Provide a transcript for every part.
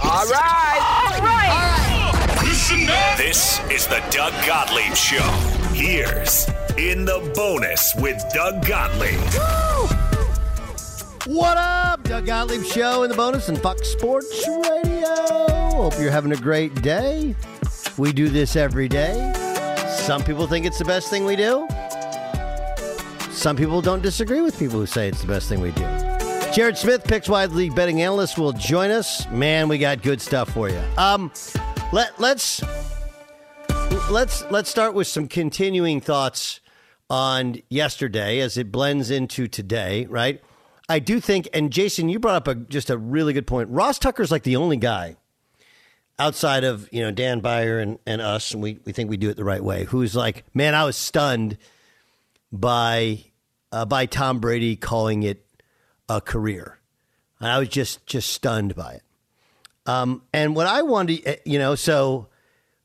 All right. All right. Listen up. This is the Doug Gottlieb Show. Here's In the Bonus with Doug Gottlieb. What up? Doug Gottlieb Show in the bonus and Fox Sports Radio. Hope you're having a great day. We do this every day. Some people think it's the best thing we do. Some people don't disagree with people who say it's the best thing we do. Jared Smith, Pickswise League betting analyst, will join us. Man, we got good stuff for you. Um, let let's let's let's start with some continuing thoughts on yesterday as it blends into today, right? I do think, and Jason, you brought up a, just a really good point. Ross Tucker's like the only guy outside of you know Dan Byer and, and us, and we, we think we do it the right way. Who's like, man, I was stunned by uh, by Tom Brady calling it a career. And I was just just stunned by it. Um, and what I wanted, uh, you know, so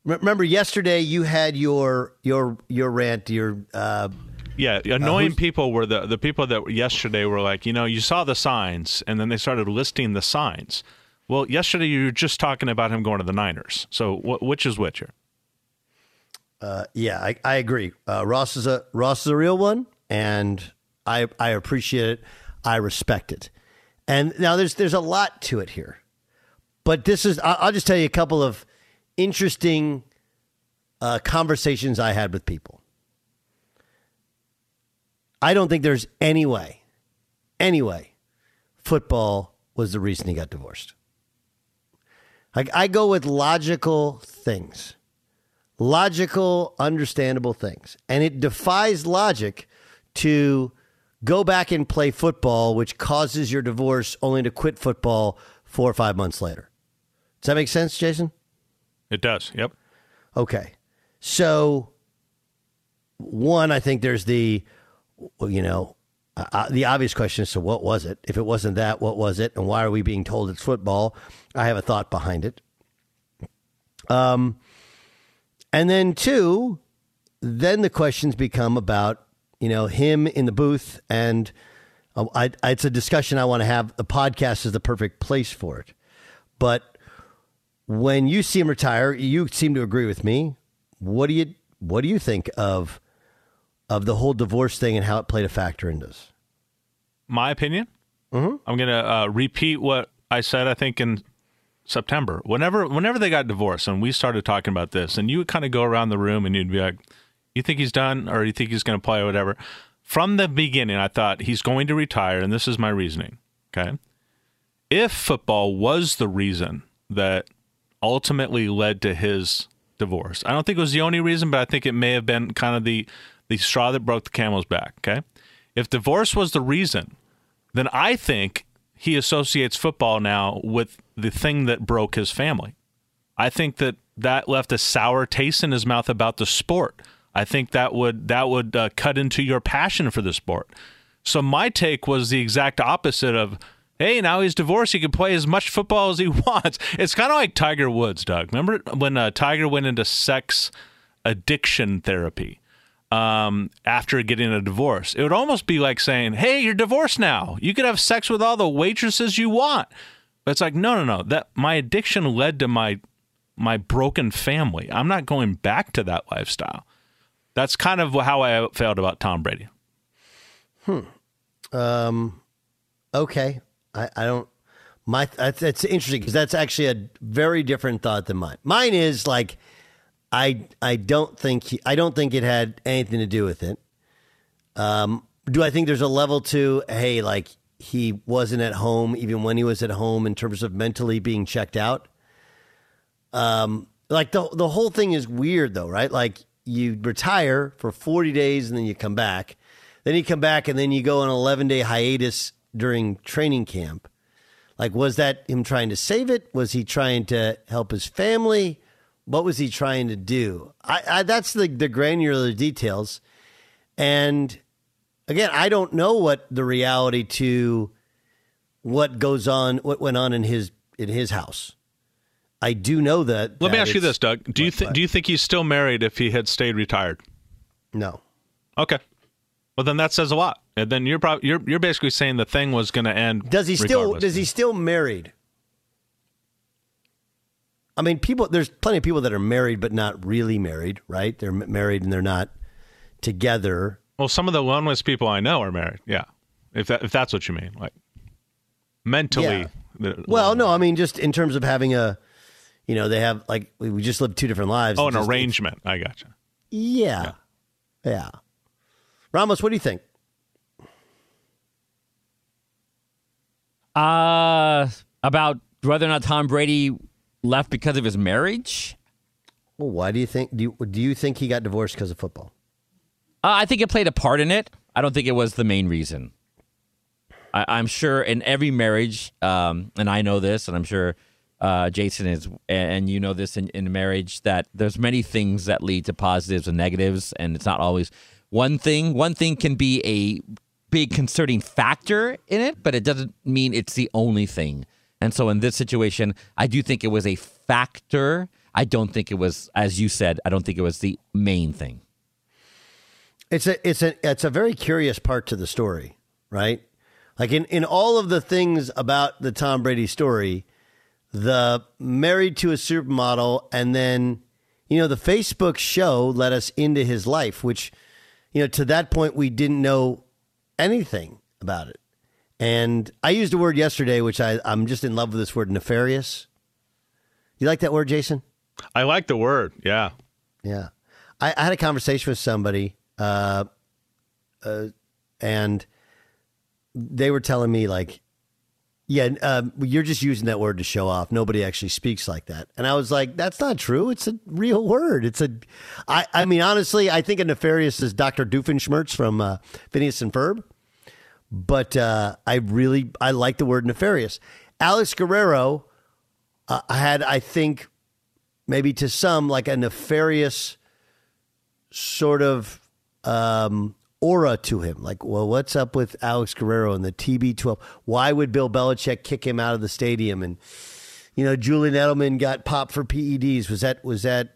remember yesterday you had your your your rant, your uh, Yeah, annoying people were the the people that yesterday were like, you know, you saw the signs, and then they started listing the signs. Well, yesterday you were just talking about him going to the Niners. So wh- which is which here? Uh, yeah, I, I agree. Uh, Ross is a Ross is a real one, and I I appreciate it. I respect it. And now there's there's a lot to it here, but this is I'll just tell you a couple of interesting uh, conversations I had with people. I don't think there's any way, any way, football was the reason he got divorced. Like I go with logical things logical, understandable things. And it defies logic to go back and play football, which causes your divorce only to quit football four or five months later. Does that make sense, Jason? It does. Yep. Okay. So, one, I think there's the, you know, uh, the obvious question is so what was it? If it wasn't that, what was it? And why are we being told it's football? I have a thought behind it. Um, and then two, then the questions become about you know him in the booth, and uh, I, I, it's a discussion I want to have. The podcast is the perfect place for it. But when you see him retire, you seem to agree with me. What do you what do you think of of the whole divorce thing and how it played a factor in this? My opinion. I'm going to uh, repeat what I said. I think in September, whenever whenever they got divorced, and we started talking about this, and you would kind of go around the room and you'd be like, "You think he's done, or you think he's going to play, or whatever." From the beginning, I thought he's going to retire, and this is my reasoning. Okay, if football was the reason that ultimately led to his divorce, I don't think it was the only reason, but I think it may have been kind of the the straw that broke the camel's back. Okay, if divorce was the reason, then I think he associates football now with the thing that broke his family. I think that that left a sour taste in his mouth about the sport. I think that would that would uh, cut into your passion for the sport. So my take was the exact opposite of, hey, now he's divorced, he can play as much football as he wants. It's kind of like Tiger Woods, Doug. Remember when uh, Tiger went into sex addiction therapy? um, after getting a divorce. It would almost be like saying, "Hey, you're divorced now. You could have sex with all the waitresses you want." But it's like, no, no, no. That my addiction led to my my broken family. I'm not going back to that lifestyle. That's kind of how I felt about Tom Brady. Hmm. Um. Okay. I, I don't. My that's, that's interesting because that's actually a very different thought than mine. Mine is like I I don't think he, I don't think it had anything to do with it. Um, do I think there's a level to hey like he wasn't at home even when he was at home in terms of mentally being checked out? Um, like the the whole thing is weird though, right? Like you retire for 40 days and then you come back. Then you come back and then you go on an 11 day hiatus during training camp. Like, was that him trying to save it? Was he trying to help his family? What was he trying to do? I, I that's the the granular details. And again, I don't know what the reality to what goes on, what went on in his in his house. I do know that. Let me ask you this, Doug. Do you th- do you think he's still married if he had stayed retired? No. Okay. Well, then that says a lot. And then you're probably you're you're basically saying the thing was going to end. Does he still? regardless. Does he still married? I mean, people. There's plenty of people that are married but not really married, right? They're married and they're not together. Well, some of the loneliest people I know are married. Yeah, if that if that's what you mean, like mentally. Yeah. Well, no, I mean just in terms of having a, you know, they have like we we just lived two different lives. oh, an just- arrangement. I gotcha. Yeah. yeah, Ramos, what do you think? Uh, about whether or not Tom Brady left because of his marriage. Well, why do you think? Do you, do you think he got divorced because of football? Uh, I think it played a part in it. I don't think it was the main reason. I, I'm sure in every marriage, um, and I know this, and I'm sure uh, Jason is, and you know this in, in marriage, that there's many things that lead to positives and negatives, and it's not always one thing. One thing can be a big concerning factor in it, but it doesn't mean it's the only thing. And so in this situation, I do think it was a factor. I don't think it was, as you said, I don't think it was the main thing. It's a it's a it's a very curious part to the story, right? Like in in all of the things about the Tom Brady story, the married to a supermodel and then you know the Facebook show let us into his life, which you know to that point we didn't know anything about it. And I used a word yesterday, which I I'm just in love with this word nefarious. You like that word, Jason? I like the word. Yeah. Yeah. I, I had a conversation with somebody, uh, uh, and they were telling me, like, yeah, um, you're just using that word to show off. Nobody actually speaks like that. And I was like, that's not true. It's a real word. It's a, I, I mean, honestly, I think a nefarious is Dr. Doofenshmirtz from uh, Phineas and Ferb. But uh, I really, I like the word nefarious. Alex Guerrero uh, had, I think, maybe to some like a nefarious sort of um, aura to him. Like, well, what's up with Alex Guerrero and the TB12? Why would Bill Belichick kick him out of the stadium? And you know, Julian Edelman got popped for PEDs. Was that was that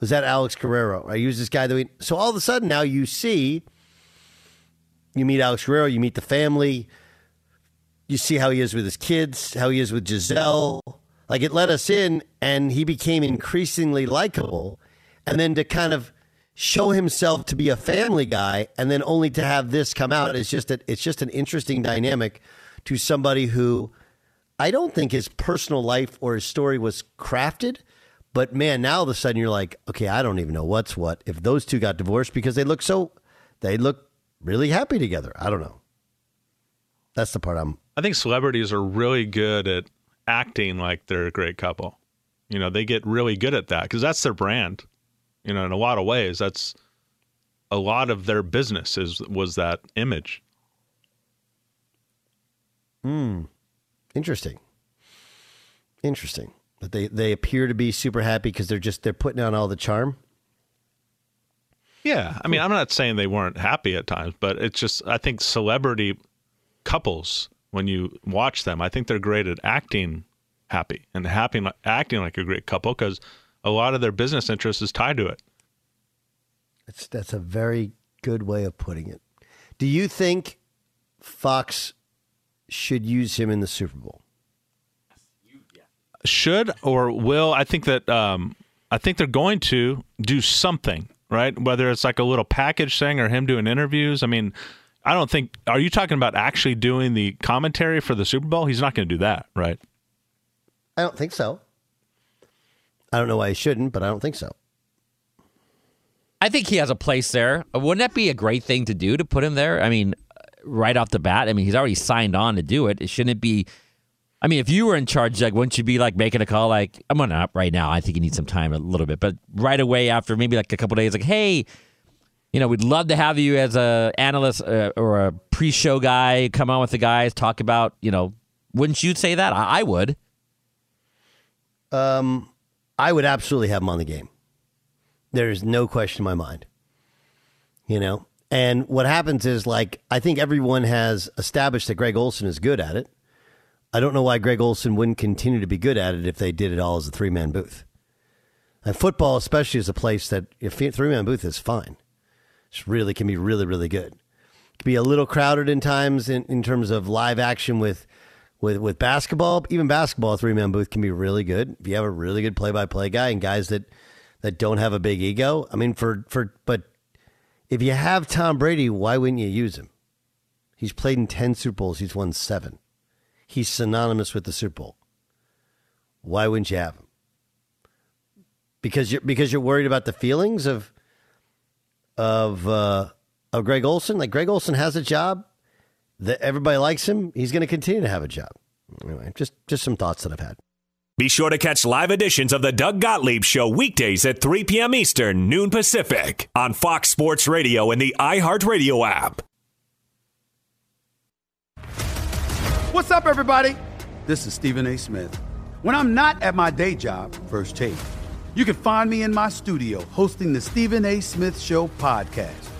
was that Alex Guerrero? I use this guy that we. So all of a sudden now you see, you meet Alex Guerrero, you meet the family. You see how he is with his kids, how he is with Giselle. Like it let us in, and he became increasingly likable. And then to kind of show himself to be a family guy, and then only to have this come out is just a, it's just an interesting dynamic to somebody who I don't think his personal life or his story was crafted. But man, now all of a sudden you're like, okay, I don't even know what's what. If those two got divorced because they look so, they look really happy together. I don't know. That's the part I'm. I think celebrities are really good at acting like they're a great couple. You know, they get really good at that because that's their brand. You know, in a lot of ways, that's a lot of their business is was that image. Hmm. Interesting. Interesting. But they they appear to be super happy because they're just they're putting on all the charm. Yeah, I mean, I'm not saying they weren't happy at times, but it's just I think celebrity couples when you watch them, I think they're great at acting happy and happy acting like a great couple because a lot of their business interest is tied to it. That's that's a very good way of putting it. Do you think Fox should use him in the Super Bowl? Should or will? I think that um, I think they're going to do something, right? Whether it's like a little package thing or him doing interviews. I mean, I don't think. Are you talking about actually doing the commentary for the Super Bowl? He's not going to do that, right? I don't think so. I don't know why he shouldn't, but I don't think so. I think he has a place there. Wouldn't that be a great thing to do to put him there? I mean, right off the bat, I mean, he's already signed on to do it. It shouldn't be. I mean, if you were in charge, like, wouldn't you be like making a call? Like, I'm gonna up right now. I think you need some time a little bit, but right away after maybe like a couple days, like, hey, you know, we'd love to have you as a analyst uh, or a pre-show guy. Come on with the guys, talk about, you know, wouldn't you say that? I, I would. Um, I would absolutely have him on the game. There's no question in my mind. You know, and what happens is like I think everyone has established that Greg Olsen is good at it. I don't know why Greg Olsen wouldn't continue to be good at it if they did it all as a three man booth. And football, especially, is a place that if three man booth is fine. It really can be really really good. It can be a little crowded in times in, in terms of live action with with with basketball, even basketball, three man booth can be really good if you have a really good play by play guy and guys that that don't have a big ego. I mean, for for but if you have Tom Brady, why wouldn't you use him? He's played in ten Super Bowls. He's won seven. He's synonymous with the Super Bowl. Why wouldn't you have him? Because you're because you're worried about the feelings of of uh, of Greg Olsen. Like Greg Olsen has a job that everybody likes him, he's going to continue to have a job. Anyway, just just some thoughts that I've had. Be sure to catch live editions of the Doug Gottlieb Show weekdays at 3 p.m. Eastern, noon Pacific, on Fox Sports Radio and the iHeartRadio app. What's up, everybody? This is Stephen A. Smith. When I'm not at my day job, First Take, you can find me in my studio hosting the Stephen A. Smith Show podcast.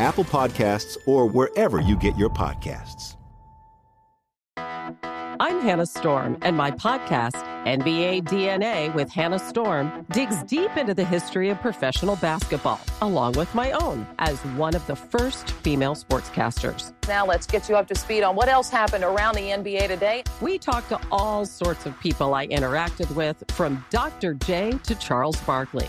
Apple Podcasts, or wherever you get your podcasts. I'm Hannah Storm, and my podcast, NBA DNA with Hannah Storm, digs deep into the history of professional basketball, along with my own as one of the first female sportscasters. Now let's get you up to speed on what else happened around the NBA today. We talked to all sorts of people I interacted with, from Dr. J to Charles Barkley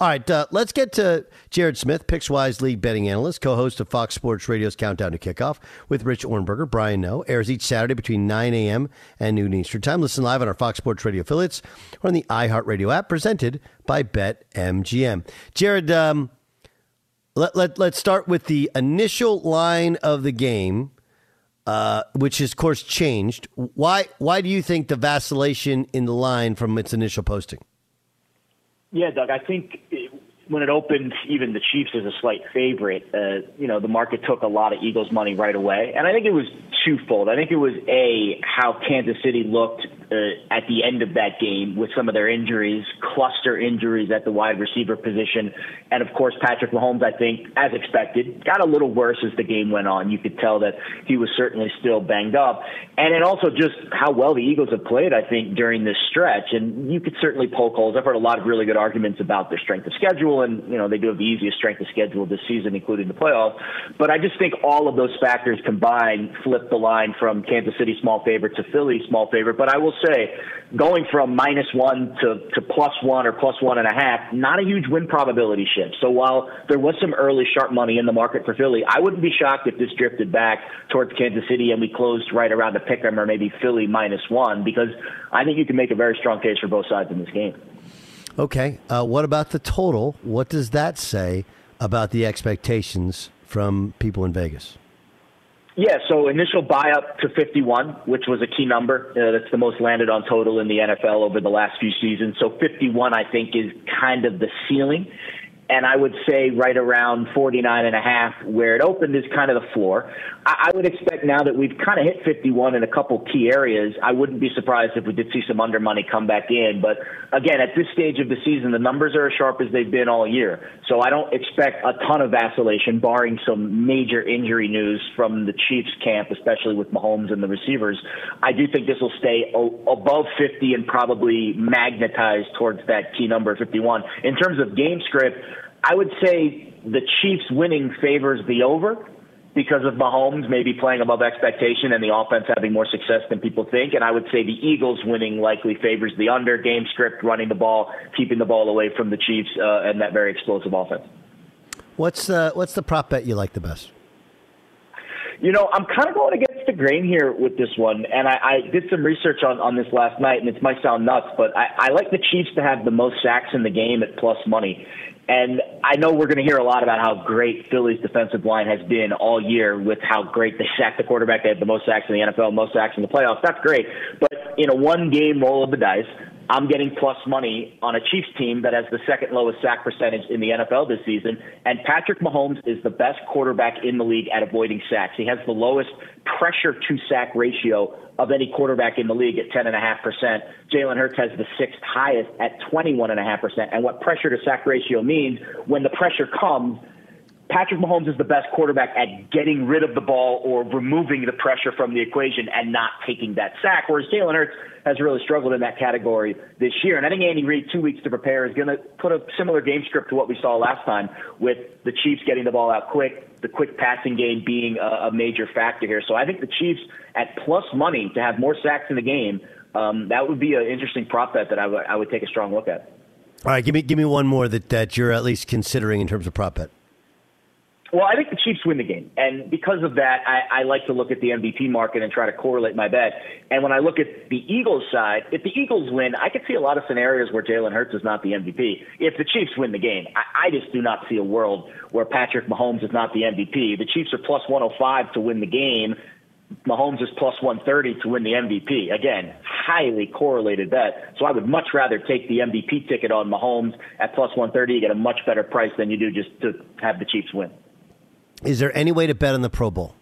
All right, uh, let's get to Jared Smith, Pickswise League betting analyst, co-host of Fox Sports Radio's Countdown to Kickoff with Rich Ohrnberger. Brian Noe airs each Saturday between 9 a.m. and noon Eastern Time. Listen live on our Fox Sports Radio affiliates or on the iHeartRadio app, presented by BetMGM. Jared, um, let, let, let's start with the initial line of the game, uh, which has, of course, changed. Why, why do you think the vacillation in the line from its initial posting? Yeah, Doug, I think it, when it opened, even the Chiefs as a slight favorite, uh, you know, the market took a lot of Eagles money right away. And I think it was twofold. I think it was A, how Kansas City looked uh, at the end of that game with some of their injuries, cluster injuries at the wide receiver position. And of course, Patrick Mahomes, I think, as expected, got a little worse as the game went on. You could tell that he was certainly still banged up. And then also just how well the Eagles have played, I think, during this stretch. And you could certainly poke holes. I've heard a lot of really good arguments about their strength of schedule. And, you know, they do have the easiest strength of schedule this season, including the playoffs. But I just think all of those factors combined flip the line from Kansas City small favorite to Philly small favorite. But I will say, going from minus one to, to plus one or plus one and a half, not a huge win probability shift. So while there was some early sharp money in the market for Philly, I wouldn't be shocked if this drifted back towards Kansas City and we closed right around the pick 'em or maybe Philly minus one because I think you can make a very strong case for both sides in this game. Okay. Uh, what about the total? What does that say about the expectations from people in Vegas? Yeah, so initial buy up to 51, which was a key number. Uh, that's the most landed on total in the NFL over the last few seasons. So 51, I think, is kind of the ceiling. And I would say right around 49 and a half, where it opened, is kind of the floor. I, would expect now that we've kind of hit 51 in a couple key areas, I wouldn't be surprised if we did see some under money come back in. But again, at this stage of the season, the numbers are as sharp as they've been all year. So I don't expect a ton of vacillation, barring some major injury news from the Chiefs camp, especially with Mahomes and the receivers. I do think this will stay above 50 and probably magnetized towards that key number 51. In terms of game script, I would say the Chiefs winning favors the over because of Mahomes maybe playing above expectation and the offense having more success than people think. And I would say the Eagles winning likely favors the under game script, running the ball, keeping the ball away from the Chiefs, uh, and that very explosive offense. What's the what's the prop bet you like the best? You know, I'm kind of going against the grain here with this one, and I, I did some research on, on this last night, and it might sound nuts, but I, I like the Chiefs to have the most sacks in the game at plus money. And I know we're going to hear a lot about how great Philly's defensive line has been all year with how great they sacked the quarterback. They had the most sacks in the NFL, most sacks in the playoffs. That's great. But in a one game roll of the dice, I'm getting plus money on a Chiefs team that has the second lowest sack percentage in the NFL this season. And Patrick Mahomes is the best quarterback in the league at avoiding sacks. He has the lowest pressure to sack ratio of any quarterback in the league at 10.5%. Jalen Hurts has the sixth highest at 21.5%. And what pressure to sack ratio means, when the pressure comes, Patrick Mahomes is the best quarterback at getting rid of the ball or removing the pressure from the equation and not taking that sack, whereas Jalen Hurts has really struggled in that category this year. And I think Andy Reid, two weeks to prepare, is going to put a similar game script to what we saw last time with the Chiefs getting the ball out quick, the quick passing game being a, a major factor here. So I think the Chiefs at plus money to have more sacks in the game – Um, that would be an interesting prop bet that I would I would take a strong look at. All right, give me give me one more that, that you're at least considering in terms of prop bet. Well, I think the Chiefs win the game. And because of that, I, I like to look at the MVP market and try to correlate my bet. And when I look at the Eagles side, if the Eagles win, I could see a lot of scenarios where Jalen Hurts is not the MVP. If the Chiefs win the game, I, I just do not see a world where Patrick Mahomes is not the MVP. The Chiefs are plus 105 to win the game. Mahomes is plus 130 to win the MVP. Again, highly correlated bet. So I would much rather take the MVP ticket on Mahomes at plus 130. You get a much better price than you do just to have the Chiefs win. Is there any way to bet on the Pro Bowl?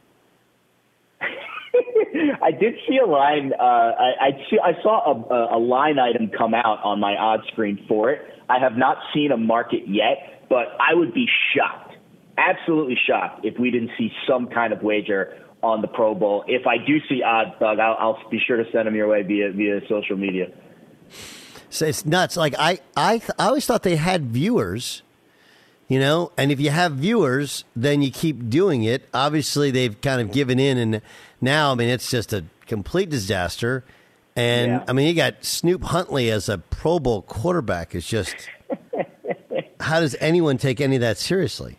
I did see a line. Uh, I, I, see, I saw a, a line item come out on my odd screen for it. I have not seen a market yet, but I would be shocked, absolutely shocked, if we didn't see some kind of wager on the Pro Bowl. If I do see odds, Doug, I'll, I'll be sure to send them your way via via social media. So it's nuts. Like I, I, I always thought they had viewers you know? And if you have viewers then you keep doing it. Obviously they've kind of given in and now i mean it's just a complete disaster. And yeah. i mean you got snoop huntley as a pro bowl quarterback is just how does anyone take any of that seriously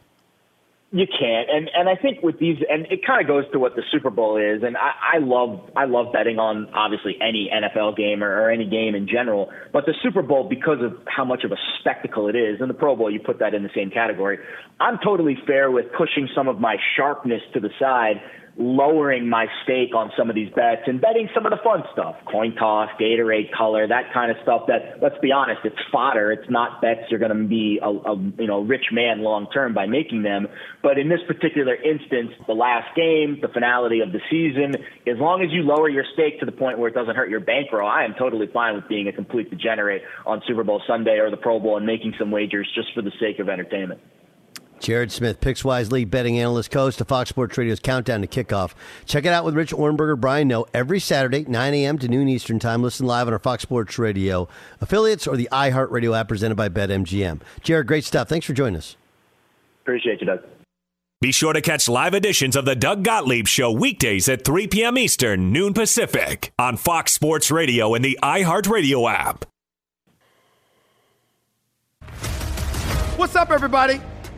you can't, and and I think with these, and it kind of goes to what the Super Bowl is, and I, I love I love betting on obviously any NFL game or, or any game in general, but the Super Bowl because of how much of a spectacle it is, and the Pro Bowl you put that in the same category. I'm totally fair with pushing some of my sharpness to the side lowering my stake on some of these bets and betting some of the fun stuff, coin toss, Gatorade color, that kind of stuff. That let's be honest, it's fodder. It's not bets you're going to be a, a you know rich man long term by making them. But in this particular instance, the last game, the finality of the season, as long as you lower your stake to the point where it doesn't hurt your bankroll, I am totally fine with being a complete degenerate on Super Bowl Sunday or the Pro Bowl and making some wagers just for the sake of entertainment. Jared Smith, Pickswise lead betting analyst, co-host of Fox Sports Radio's Countdown to Kickoff. Check it out with Rich Ohrnberger, Brian Noe, every Saturday, 9 a.m. to noon Eastern Time. Listen live on our Fox Sports Radio affiliates or the iHeartRadio app presented by BetMGM. Jared, great stuff. Thanks for joining us. Appreciate you, Doug. Be sure to catch live editions of the Doug Gottlieb Show weekdays at 3 p.m. Eastern, noon Pacific, on Fox Sports Radio and the iHeartRadio app. What's up, everybody?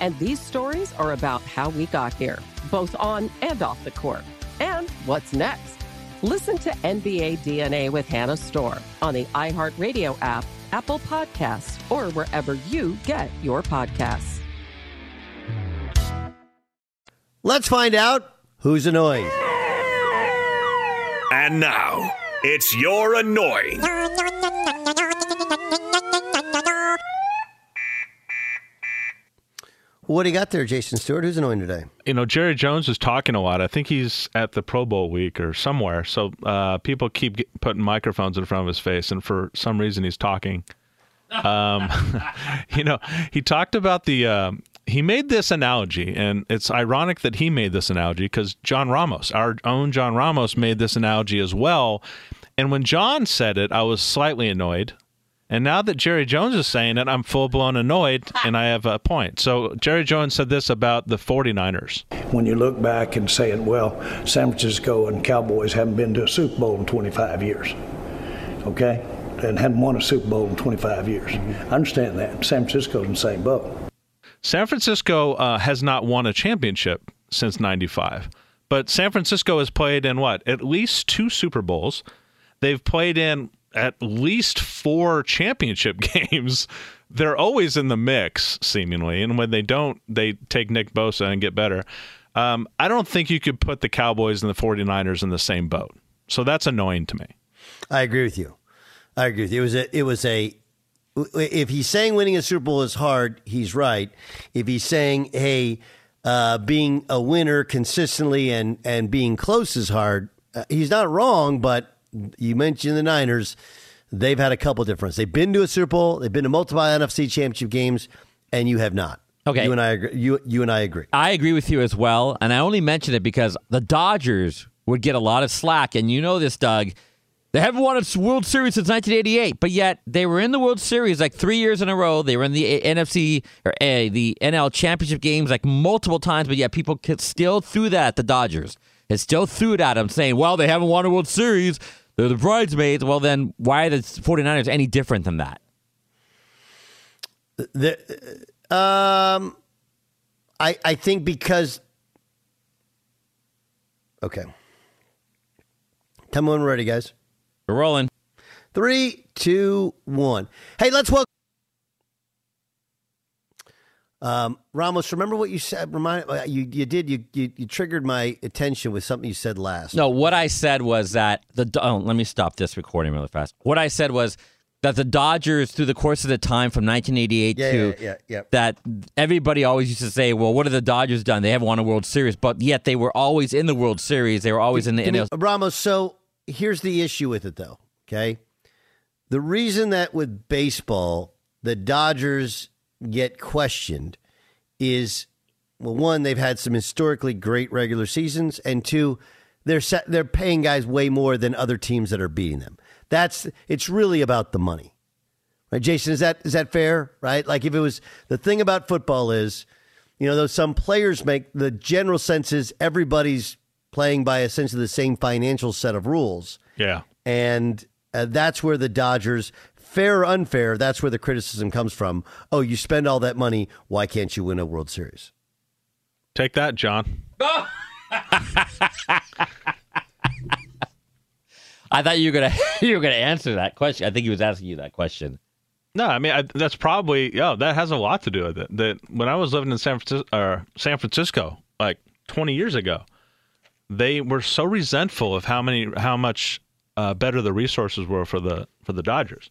LeBron James. And these stories are about how we got here, both on and off the court. And what's next? Listen to NBA DNA with Hannah Storm on the iHeartRadio app, Apple Podcasts, or wherever you get your podcasts. Let's find out who's annoying. And now, it's your annoying. What do you got there, Jason Stewart? Who's annoying today? You know, Jerry Jones is talking a lot. I think he's at the Pro Bowl week or somewhere. So uh, people keep get, putting microphones in front of his face, and for some reason, he's talking. Um, you know, he talked about the. Uh, he made this analogy, and it's ironic that he made this analogy because John Ramos, our own John Ramos, made this analogy as well. And when John said it, I was slightly annoyed. And now that Jerry Jones is saying it, I'm full blown annoyed, and I have a point. So Jerry Jones said this about the 49ers. When you look back and say, well, San Francisco and Cowboys haven't been to a Super Bowl in 25 years, okay? And hadn't won a Super Bowl in 25 years. I understand that. San Francisco's in the same boat. San Francisco uh, has not won a championship since 95. But San Francisco has played in what? At least two Super Bowls. They've played in at least four championship games. They're always in the mix, seemingly. And when they don't, they take Nick Bosa and get better. Um, I don't think you could put the Cowboys and the 49ers in the same boat. So that's annoying to me. I agree with you. I agree with you. It was a, it was a, if he's saying winning a Super Bowl is hard, he's right. If he's saying, hey, uh, being a winner consistently and, and being close is hard, uh, he's not wrong, but you mentioned the Niners. They've had a couple different. They've been to a Super Bowl. They've been to multiple NFC Championship games, and you have not. Okay, you and I agree. You you and I agree. I agree with you as well, and I only mention it because the Dodgers would get a lot of slack, and you know this, Doug. They haven't won a World Series since 1988, but yet they were in the World Series like three years in a row. They were in the NFC or A, the NL Championship games like multiple times, but yet people still threw that at the Dodgers. It still threw it at them, saying, "Well, they haven't won a World Series." They're the bridesmaids. Well, then why are the 49ers any different than that? The, um, I I think because okay. Tell me when we're ready, guys. We're rolling. Three, two, one. Hey, let's welcome. Um, Ramos, remember what you said? Remind you you did you, you you triggered my attention with something you said last. No, what I said was that the oh, let me stop this recording really fast. What I said was that the Dodgers, through the course of the time from 1988 Yeah, to yeah, yeah, yeah. that everybody always used to say, "Well, what have the Dodgers done? They haven't won a World Series," but yet they were always in the World Series. They were always in the NL. Ramos, so here's the issue with it, though. Okay, the reason that with baseball the Dodgers get questioned is well, one they've had some historically great regular seasons, and two they're set, they're paying guys way more than other teams that are beating them. That's it's really about the money, right? Jason, is that is that fair? Right? Like if it was the thing about football is, you know, though some players make the general sense is everybody's playing by essentially the same financial set of rules. Yeah. And uh, that's where the Dodgers, fair or unfair, that's where the criticism comes from. Oh, you spend all that money. Why can't you win a World Series? Take that, John. I thought you were gonna you were gonna answer that question. I think he was asking you that question. No, I mean I, that's probably yeah. That has a lot to do with it. That when I was living in San Francisco, or San Francisco, like 20 years ago, they were so resentful of how many how much uh, better the resources were for the for the Dodgers.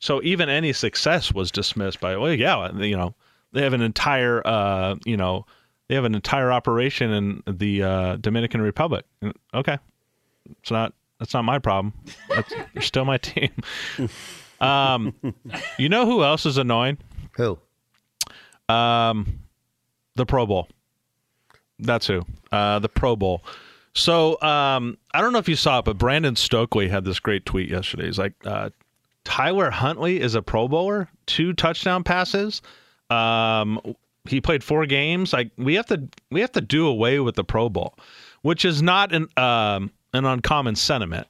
So even any success was dismissed by, well, yeah, you know, they have an entire, uh, you know, they have an entire operation in the uh, Dominican Republic. Okay, it's not that's not my problem. That's, they're still my team. Um, you know who else is annoying? Who? Um, the Pro Bowl. That's who. Uh, the Pro Bowl. So um, I don't know if you saw it, but Brandon Stokley had this great tweet yesterday. He's like, uh, Tyler Huntley is a Pro Bowler, two touchdown passes. Um, he played four games. Like we have to, we have to do away with the Pro Bowl, which is not an um, an uncommon sentiment.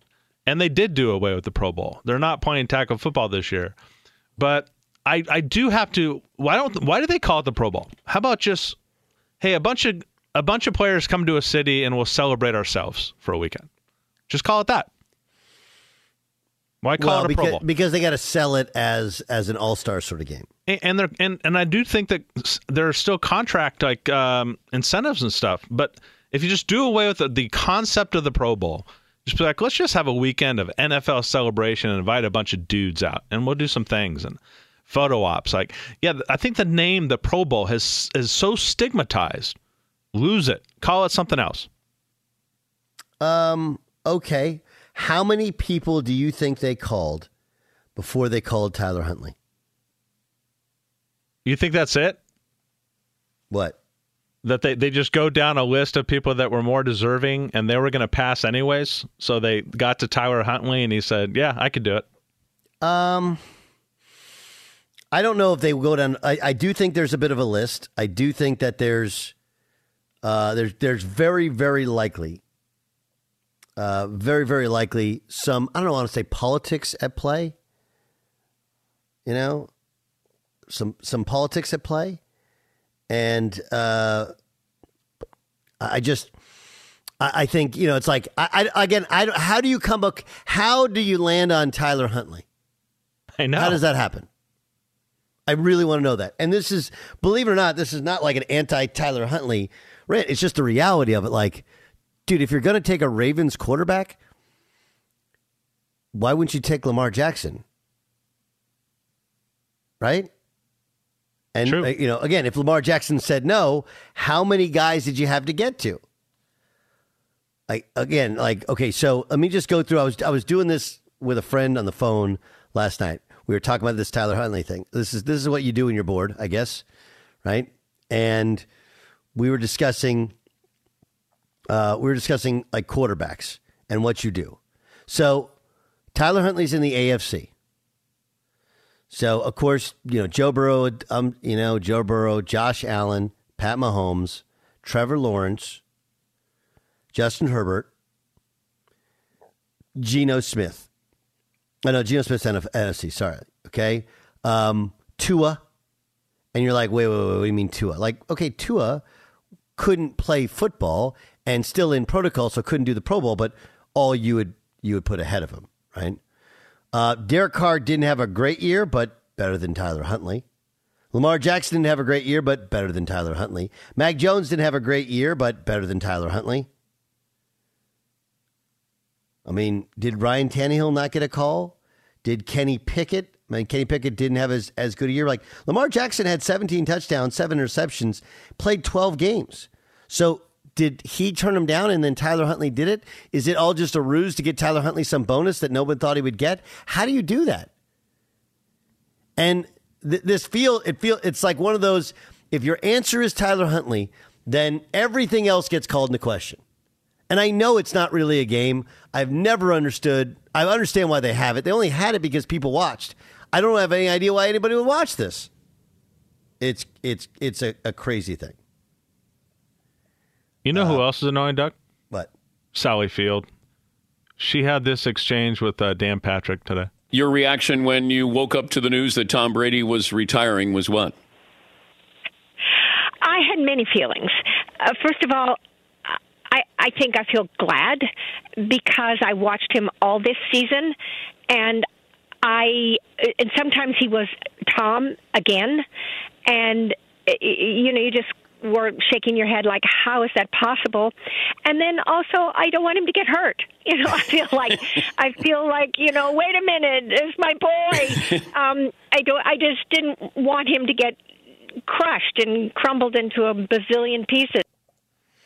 And they did do away with the Pro Bowl. They're not playing tackle football this year, but I I do have to. Why don't why do they call it the Pro Bowl? How about just hey a bunch of a bunch of players come to a city and we'll celebrate ourselves for a weekend. Just call it that. Why call well, it a because, Pro Bowl? Because they got to sell it as as an all star sort of game. And, and there and and I do think that there are still contract like um, incentives and stuff. But if you just do away with the, the concept of the Pro Bowl, just be like, let's just have a weekend of NFL celebration and invite a bunch of dudes out, and we'll do some things and photo ops. Like, yeah, I think the name the Pro Bowl has is so stigmatized. Lose it. Call it something else. Um. Okay. How many people do you think they called before they called Tyler Huntley? You think that's it? What? That they, they just go down a list of people that were more deserving and they were going to pass anyways. So they got to Tyler Huntley and he said, Yeah, I could do it. Um, I don't know if they will go down. I, I do think there's a bit of a list. I do think that there's, uh, there's, there's very, very likely, uh, very, very likely some, I don't want to say politics at play. You know, some, some politics at play. And, uh, I just, I, I think, you know, it's like, I, I again, I, how do you come up, how do you land on Tyler Huntley? I know. How does that happen? I really want to know that. And this is, believe it or not, this is not like an anti Tyler Huntley It's just the reality of it. Like, dude, if you're going to take a Ravens quarterback, why wouldn't you take Lamar Jackson? Right? And, uh, you know, again, if Lamar Jackson said no, how many guys did you have to get to? Like, again, like, okay, so let me just go through. I was, I was doing this with a friend on the phone last night. We were talking about this Tyler Huntley thing. This is this is what you do when you're bored, I guess, right? And we were discussing uh, we were discussing like quarterbacks and what you do. So Tyler Huntley's in the AFC. So of course, you know Joe Burrow, um, you know Joe Burrow, Josh Allen, Pat Mahomes, Trevor Lawrence, Justin Herbert, Geno Smith. I know Geno Smith's NF- NFC. Sorry. Okay. Um, Tua. And you're like, wait, wait, wait. What do you mean Tua? Like, okay, Tua couldn't play football and still in protocol, so couldn't do the Pro Bowl. But all you would you would put ahead of him, right? Uh, Derek Carr didn't have a great year, but better than Tyler Huntley. Lamar Jackson didn't have a great year, but better than Tyler Huntley. Mac Jones didn't have a great year, but better than Tyler Huntley. I mean, did Ryan Tannehill not get a call? Did Kenny Pickett? I mean, Kenny Pickett didn't have as, as good a year. Like Lamar Jackson had 17 touchdowns, seven interceptions, played 12 games. So did he turn him down and then Tyler Huntley did it? Is it all just a ruse to get Tyler Huntley some bonus that no one thought he would get? How do you do that? And th- this feel it feel it's like one of those. If your answer is Tyler Huntley, then everything else gets called into question. And I know it's not really a game. I've never understood. I understand why they have it. They only had it because people watched. I don't have any idea why anybody would watch this. It's it's it's a, a crazy thing. You know who else is annoying, Doug? What? Sally Field. She had this exchange with uh, Dan Patrick today. Your reaction when you woke up to the news that Tom Brady was retiring was what? I had many feelings. Uh, first of all, I, I think I feel glad because I watched him all this season, and I and sometimes he was Tom again, and you know you just were shaking your head like, how is that possible? And then also, I don't want him to get hurt. You know, I feel like I feel like you know, wait a minute, it's my boy. Um, I don't. I just didn't want him to get crushed and crumbled into a bazillion pieces.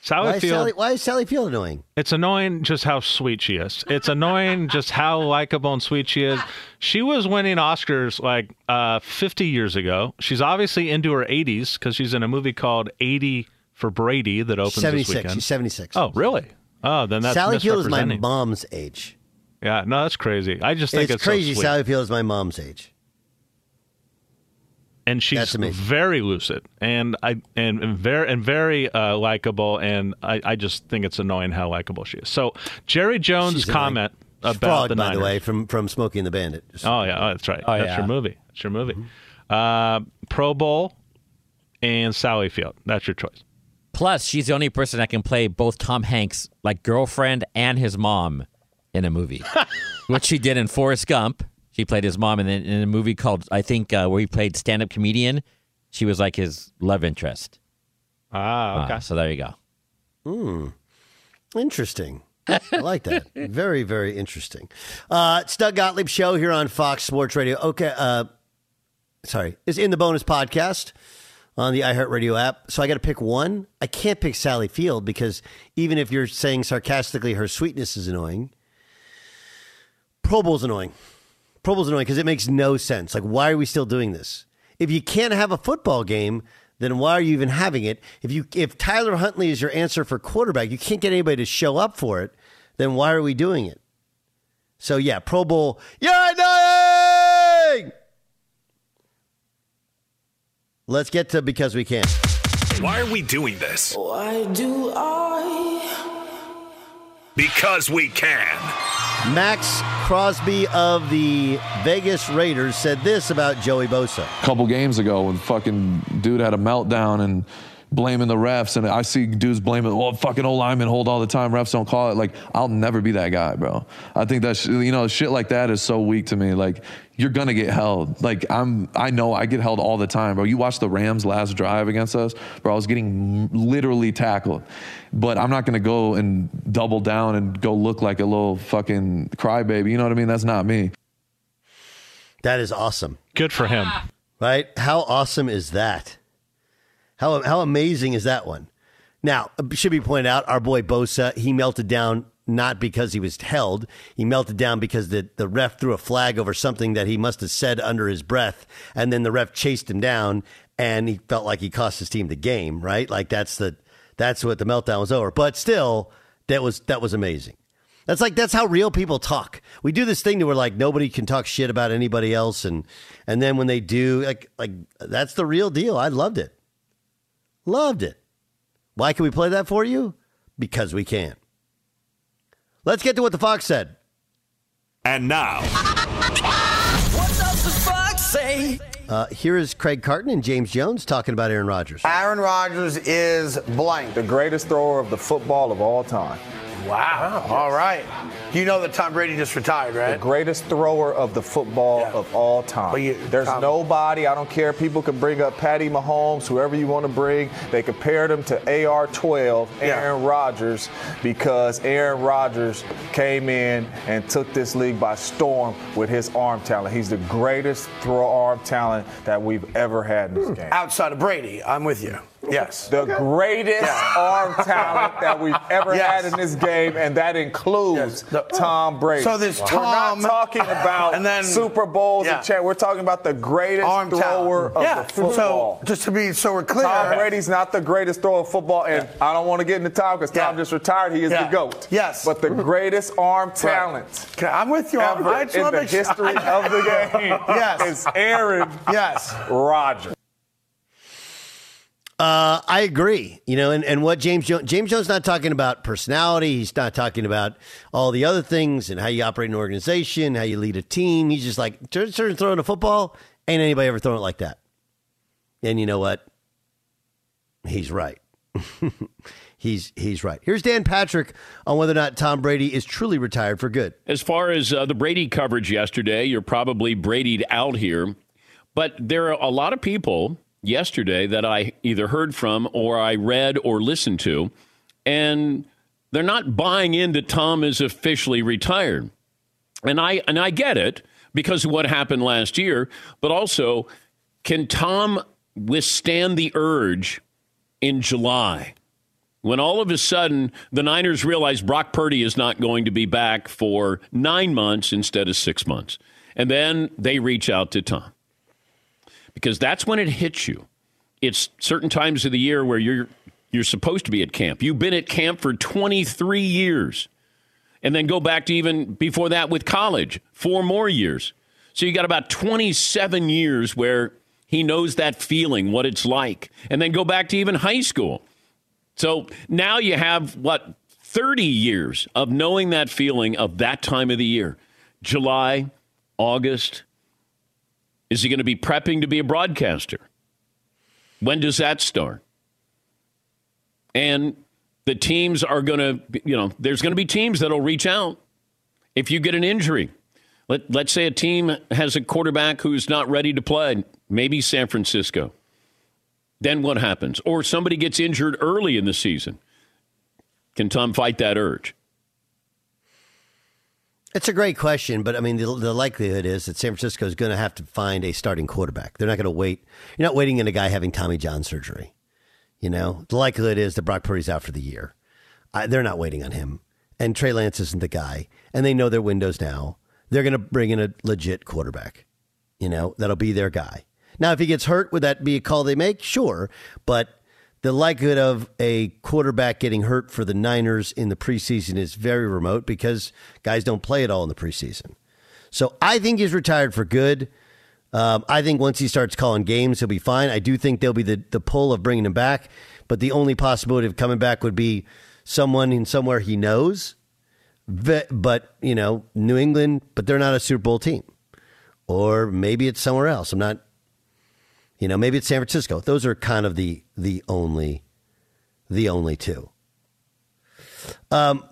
Sally Why is Field. Sally, why is Sally Field annoying? It's annoying just how sweet she is. It's annoying just how likable and sweet she is. She was winning Oscars like uh, 50 years ago. She's obviously into her 80s because she's in a movie called 80 for Brady that opens this 76. weekend. She's 76. Oh, really? Oh, then that's Sally Field is my mom's age. Yeah, no, that's crazy. I just think it's, it's, crazy. So. Sally Field is my mom's age. And she's very lucid and I and, and very and very uh, likable. And I, I just think it's annoying how likable she is. So Jerry Jones' She's annoying. comment about Frog, the by Niners. the way, from from Smokey and the Bandit. Just- Oh yeah, oh, that's right. Oh, that's yeah. your movie. That's your movie. Uh, Pro Bowl and Sally Field. That's your choice. Plus, she's the only person that can play both Tom Hanks, like girlfriend and his mom, in a movie, which she did in Forrest Gump. She played his mom, and then in a movie called I think uh, where he played stand-up comedian, she was like his love interest. Ah, okay. so there you go. Hmm. Interesting. I like that. very, very interesting. Uh, it's Doug Gottlieb show here on Fox Sports Radio. Okay. Uh, sorry. It's in the bonus podcast on the iHeartRadio app. So I got to pick one. I can't pick Sally Field because even if you're saying sarcastically her sweetness is annoying, Pro Bowl's annoying. Pro Bowl's annoying because it makes no sense. Like, why are we still doing this? If you can't have a football game, then why are you even having it? If you if Tyler Huntley is your answer for quarterback, you can't get anybody to show up for it. Then why are we doing it? So yeah, Pro Bowl. You're annoying. Let's get to because we can. Why are we doing this? Why do I? Because we can. Maxx Crosby of the Vegas Raiders said this about Joey Bosa. A couple games ago when fucking dude had a meltdown and blaming the refs and I see dudes blaming well fucking old linemen hold all the time refs don't call it like I'll never be that guy bro I think that sh- you know shit like that is so weak to me like you're gonna get held like I'm I know I get held all the time bro you watch the Rams last drive against us bro I was getting literally tackled but I'm not gonna go and double down and go look like a little fucking crybaby you know what I mean that's not me That is awesome. Good for him. Right? How awesome is that? How how amazing is that one? Now, should be pointed out, our boy Bosa, he melted down not because he was held. He melted down because the, the ref threw a flag over something that he must have said under his breath, and then the ref chased him down, and he felt like he cost his team the game. Right? Like that's the that's what the meltdown was over. But still, that was that was amazing. That's like that's how real people talk. We do this thing to where like nobody can talk shit about anybody else, and and then when they do, like like that's the real deal. I loved it, loved it. Why can we play that for you? Because we can. Let's get to what the Fox said. And now, What does the fox say? Uh, here is Craig Carton and James Jones talking about Aaron Rodgers. Aaron Rodgers is blank. The greatest thrower of the football of all time. Wow. All right. You know that Tom Brady just retired, right? The greatest thrower of the football of all time. You- There's Tom- nobody, I don't care. People can bring up Patty Mahomes, whoever you want to bring. They compared him to AR 12, Aaron Rodgers, because Aaron Rodgers came in and took this league by storm with his arm talent. He's the greatest throw arm talent that we've ever had in this hmm. game. Outside of Brady, I'm with you. Yes. The greatest arm talent that we've ever Yes. had in this game, and that includes Tom oh. Brady. So there's We're not talking about and then- Super Bowls Yeah. and cha- We're talking about the greatest Arm thrower talent. of Yeah. the football. So just to be so we're clear, Tom Brady's not the greatest thrower of football, and I don't want to get into Tom because Tom Yeah. just retired. He is Yeah. the GOAT. Yes. But the greatest arm talent Okay, I'm with you. ever I just in the history of the game Yes. is Aaron Yes. Rodgers. Uh, I agree. You know, and, and what James Jones James Jones not talking about personality. He's not talking about all the other things and how you operate an organization, how you lead a team. He's just like turn throwing a football. Ain't anybody ever thrown it like that. And you know what? He's right. he's he's right. Here's Dan Patrick on whether or not Tom Brady is truly retired for good. As far as uh, the Brady coverage yesterday, you're probably Brady'd out here. But there are a lot of people yesterday that I either heard from or I read or listened to, and they're not buying into Tom is officially retired. And I and I get it because of what happened last year, but also can Tom withstand the urge in July? When all of a sudden the Niners realize Brock Purdy is not going to be back for nine months instead of six months. And then they reach out to Tom because that's when it hits you. It's certain times of the year where you're you're supposed to be at camp. You've been at camp for 23 years. And then go back to even before that with college, four more years. So you got about 27 years where he knows that feeling, what it's like. And then go back to even high school. So now you have what 30 years of knowing that feeling of that time of the year. July, August, is he going to be prepping to be a broadcaster? When does that start? And the teams are going to, you know, there's going to be teams that'll reach out if you get an injury. Let, let's say a team has a quarterback who's not ready to play, maybe San Francisco. Then what happens? Or somebody gets injured early in the season. Can Tom fight that urge? It's a great question, but I mean, the, the likelihood is that San Francisco is going to have to find a starting quarterback. They're not going to wait. You're not waiting on a guy having Tommy John surgery. You know, the likelihood is that Brock Purdy's out for the year. I, they're not waiting on him. And Trey Lance isn't the guy. And they know their windows now. They're going to bring in a legit quarterback. You know, that'll be their guy. Now, if he gets hurt, would that be a call they make? Sure. But the likelihood of a quarterback getting hurt for the Niners in the preseason is very remote because guys don't play at all in the preseason. So I think he's retired for good. Um, I think once he starts calling games, he'll be fine. I do think there'll be the, the pull of bringing him back, but the only possibility of coming back would be someone in somewhere he knows. But, you know, New England, but they're not a Super Bowl team. Or maybe it's somewhere else. I'm not you know, maybe it's San Francisco. Those are kind of the the only the only two. Um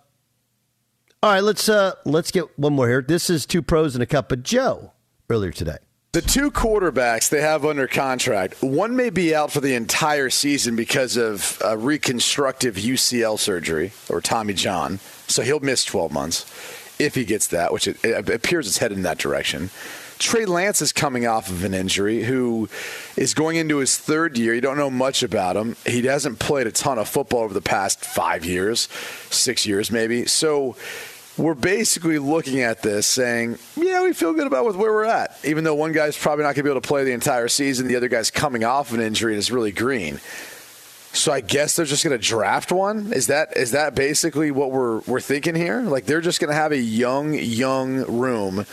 all right, let's uh let's get one more here. This is two pros and a cup of Joe earlier today. The two quarterbacks they have under contract, one may be out for the entire season because of a reconstructive UCL surgery or Tommy John, so he'll miss 12 months if he gets that, which it, it appears it's headed in that direction. Trey Lance is coming off of an injury, who is going into his third year. You don't know much about him. He hasn't played a ton of football over the past five years, six years maybe. So we're basically looking at this saying, yeah, we feel good about with where we're at. Even though one guy's probably not going to be able to play the entire season, the other guy's coming off an injury and is really green. So I guess they're just going to draft one. Is that is that basically what we're we're thinking here? Like they're just going to have a young young room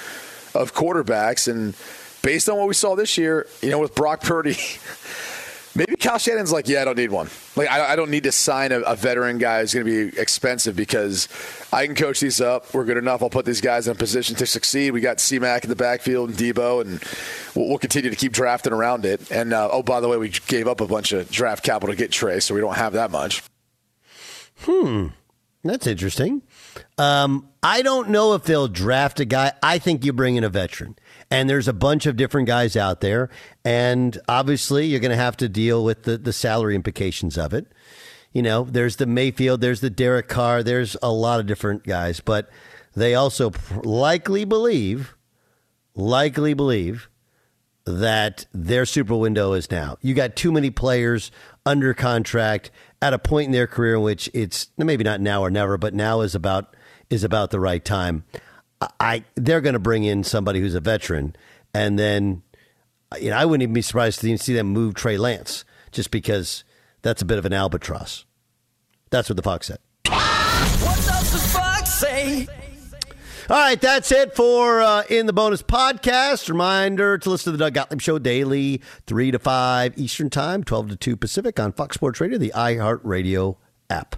of quarterbacks. And based on what we saw this year, you know, with Brock Purdy, maybe Kyle Shanahan's like, yeah, I don't need one. Like, I, I don't need to sign a, a veteran guy who's going to be expensive because I can coach these up. We're good enough. I'll put these guys in a position to succeed. We got C-Mac in the backfield and Deebo, and we'll, we'll continue to keep drafting around it. And, uh, oh, by the way, we gave up a bunch of draft capital to get Trey, so we don't have that much. Hmm. That's interesting. Um, I don't know if they'll draft a guy. I think you bring in a veteran. And there's a bunch of different guys out there. And obviously, you're going to have to deal with the, the salary implications of it. You know, there's the Mayfield, there's the Derek Carr, there's a lot of different guys. But they also likely believe, likely believe that their super window is now. You got too many players under contract at a point in their career in which it's maybe not now or never, but now is about is about the right time. I they're going to bring in somebody who's a veteran, and then you know I wouldn't even be surprised to see them move Trey Lance just because that's a bit of an albatross. That's what the Fox said. What does the Fox say? All right, that's it for uh, In the Bonus podcast. Reminder to listen to the Doug Gottlieb Show daily, 3 to 5 Eastern Time, 12 to 2 Pacific on Fox Sports Radio, the iHeartRadio app.